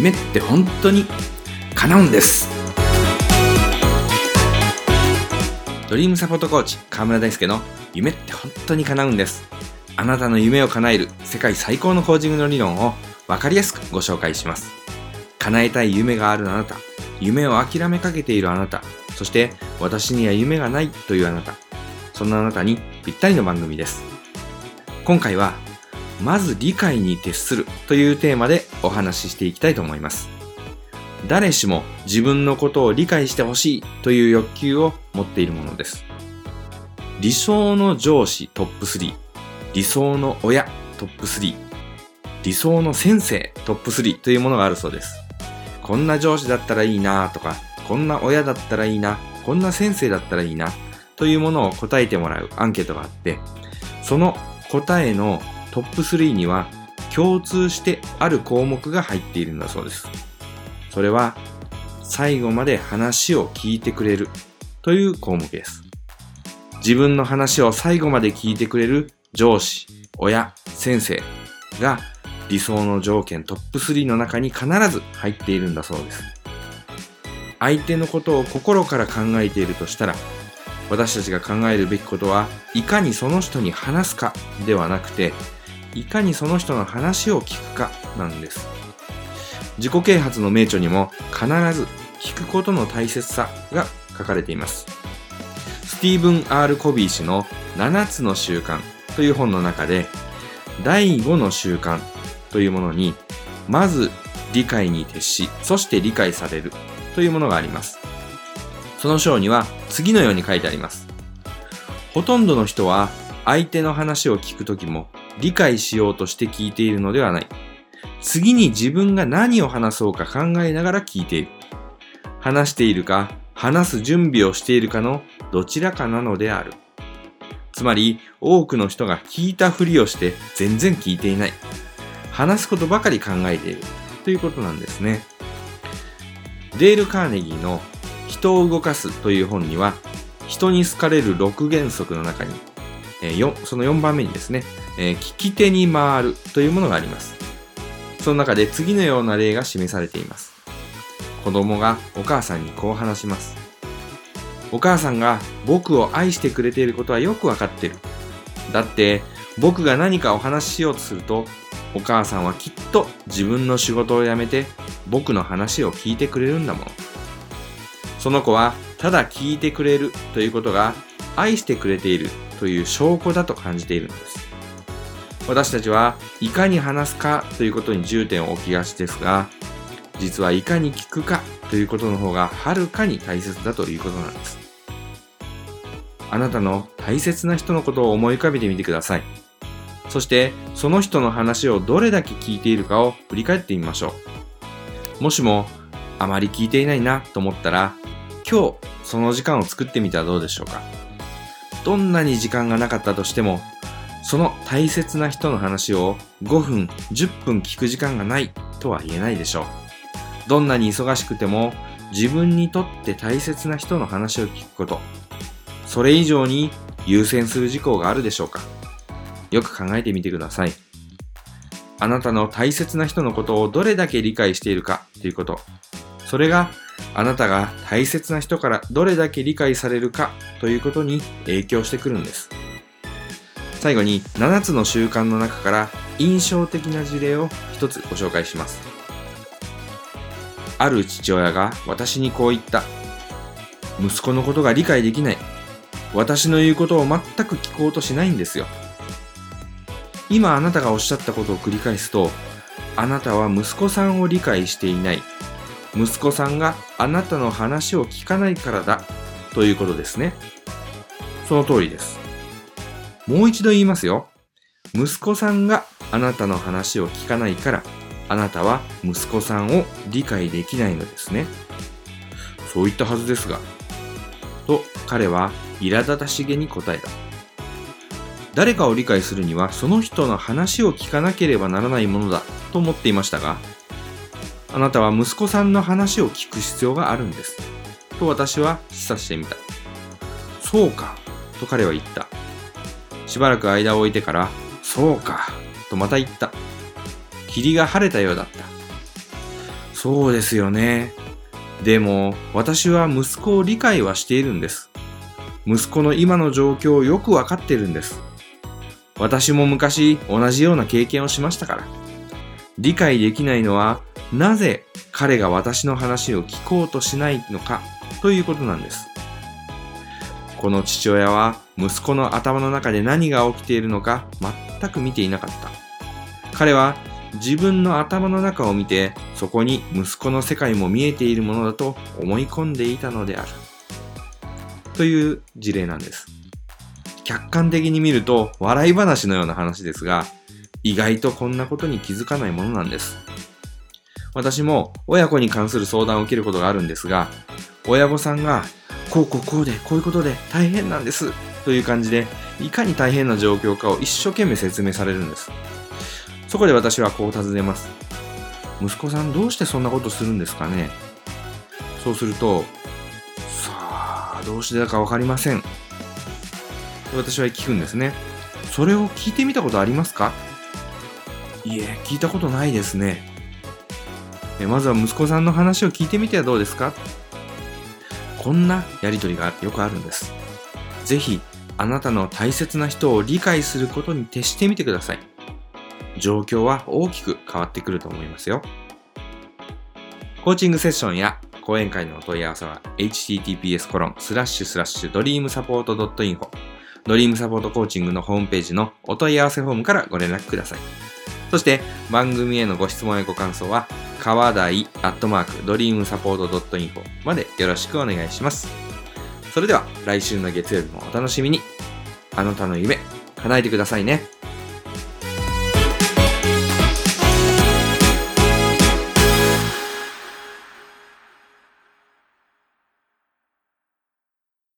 夢って本当に叶うんです。ドリームサポートコーチ河村大輔の夢って本当に叶うんです。あなたの夢を叶える世界最高のコーチングの理論を分かりやすくご紹介します。叶えたい夢があるあなた。夢を諦めかけているあなた。そして私には夢がないというあなた。そんなあなたにぴったりの番組です。今回はまず理解に徹するというテーマでお話ししていきたいと思います。誰しも自分のことを理解してほしいという欲求を持っているものです。理想の上司トップ3、理想の親トップ3、理想の先生トップ3というものがあるそうです。こんな上司だったらいいなとか、こんな親だったらいいな、こんな先生だったらいいなというものを答えてもらうアンケートがあって、その答えのトップ3には共通してある項目が入っているんだそうです。それは最後まで話を聞いてくれるという項目です。自分の話を最後まで聞いてくれる上司、親、先生が理想の条件トップ3の中に必ず入っているんだそうです。相手のことを心から考えているとしたら、私たちが考えるべきことはいかにその人に話すかではなくて、いかにその人の話を聞くかなんです。自己啓発の名著にも必ず聞くことの大切さが書かれています。スティーブン・ R・ コビー氏の7つの習慣という本の中で第5の習慣というものにまず理解に徹し、そして理解されるというものがあります。その章には次のように書いてあります。ほとんどの人は相手の話を聞くときも理解しようとして聞いているのではない。次に自分が何を話そうか考えながら聞いている。話しているか、話す準備をしているかのどちらかなのである。つまり、多くの人が聞いたふりをして全然聞いていない。話すことばかり考えている。ということなんですね。デール・カーネギーの人を動かすという本には、人に好かれる6原則の中に、えー、その4番目にですね、えー、聞き手に回るというものがあります。その中で次のような例が示されています。子供がお母さんにこう話します。お母さんが僕を愛してくれていることはよくわかってる。だって僕が何かお話ししようとするとお母さんはきっと自分の仕事を辞めて僕の話を聞いてくれるんだもの。その子はただ聞いてくれるということが愛してくれているという証拠だと感じているのです。私たちはいかに話すかということに重点を置きがちですが、実はいかに聞くかということの方がはるかに大切だということなんです。あなたの大切な人のことを思い浮かべてみてください。そしてその人の話をどれだけ聞いているかを振り返ってみましょう。もしもあまり聞いていないなと思ったら、今日その時間を作ってみてはどうでしょうか。どんなに時間がなかったとしてもその大切な人の話を5分、10分聞く時間がないとは言えないでしょう。どんなに忙しくても自分にとって大切な人の話を聞くこと、それ以上に優先する事項があるでしょうかよく考えてみてください。あなたの大切な人のことをどれだけ理解しているかということ。それがあなたが大切な人からどれだけ理解されるかということに影響してくるんです。最後に7つの習慣の中から印象的な事例を一つご紹介します。ある父親が私にこう言った。息子のことが理解できない。私の言うことを全く聞こうとしないんですよ。今あなたがおっしゃったことを繰り返すと、あなたは息子さんを理解していない。息子さんがあなたの話を聞かないからだということですね。その通りです。もう一度言いますよ。息子さんがあなたの話を聞かないから、あなたは息子さんを理解できないのですね。そう言ったはずですが。と彼は苛立たしげに答えた。誰かを理解するにはその人の話を聞かなければならないものだと思っていましたが、あなたは息子さんの話を聞く必要があるんです。と私は示唆してみた。そうか、と彼は言った。しばらく間を置いてから、そうか、とまた言った。霧が晴れたようだった。そうですよね。でも、私は息子を理解はしているんです。息子の今の状況をよくわかっているんです。私も昔同じような経験をしましたから。理解できないのは、なぜ彼が私の話を聞こうとしないのかということなんです。この父親は息子の頭の中で何が起きているのか全く見ていなかった。彼は自分の頭の中を見てそこに息子の世界も見えているものだと思い込んでいたのである。という事例なんです。客観的に見ると笑い話のような話ですが、意外とこんなことに気づかないものなんです。私も親子に関する相談を受けることがあるんですが、親御さんが、こうこうこうで、こういうことで大変なんです、という感じで、いかに大変な状況かを一生懸命説明されるんです。そこで私はこう尋ねます。息子さんどうしてそんなことするんですかね？そうすると、さあ、どうしてだかわかりません。私は聞くんですね。それを聞いてみたことありますか？いえ、聞いたことないですね。えまずは息子さんの話を聞いてみてはどうですか？こんなやりとりがよくあるんです。ぜひ、あなたの大切な人を理解することに徹してみてください。状況は大きく変わってくると思いますよ。コーチングセッションや講演会のお問い合わせは https コロンスラッシュスラッシュドリームサポート .info ドリームサポートコーチングのホームページのお問い合わせフォームからご連絡ください。そして番組へのご質問やご感想は川台アットマークドリームサポート .info までよろしくお願いします。それでは来週の月曜日もお楽しみに。あなたの夢叶えてくださいね。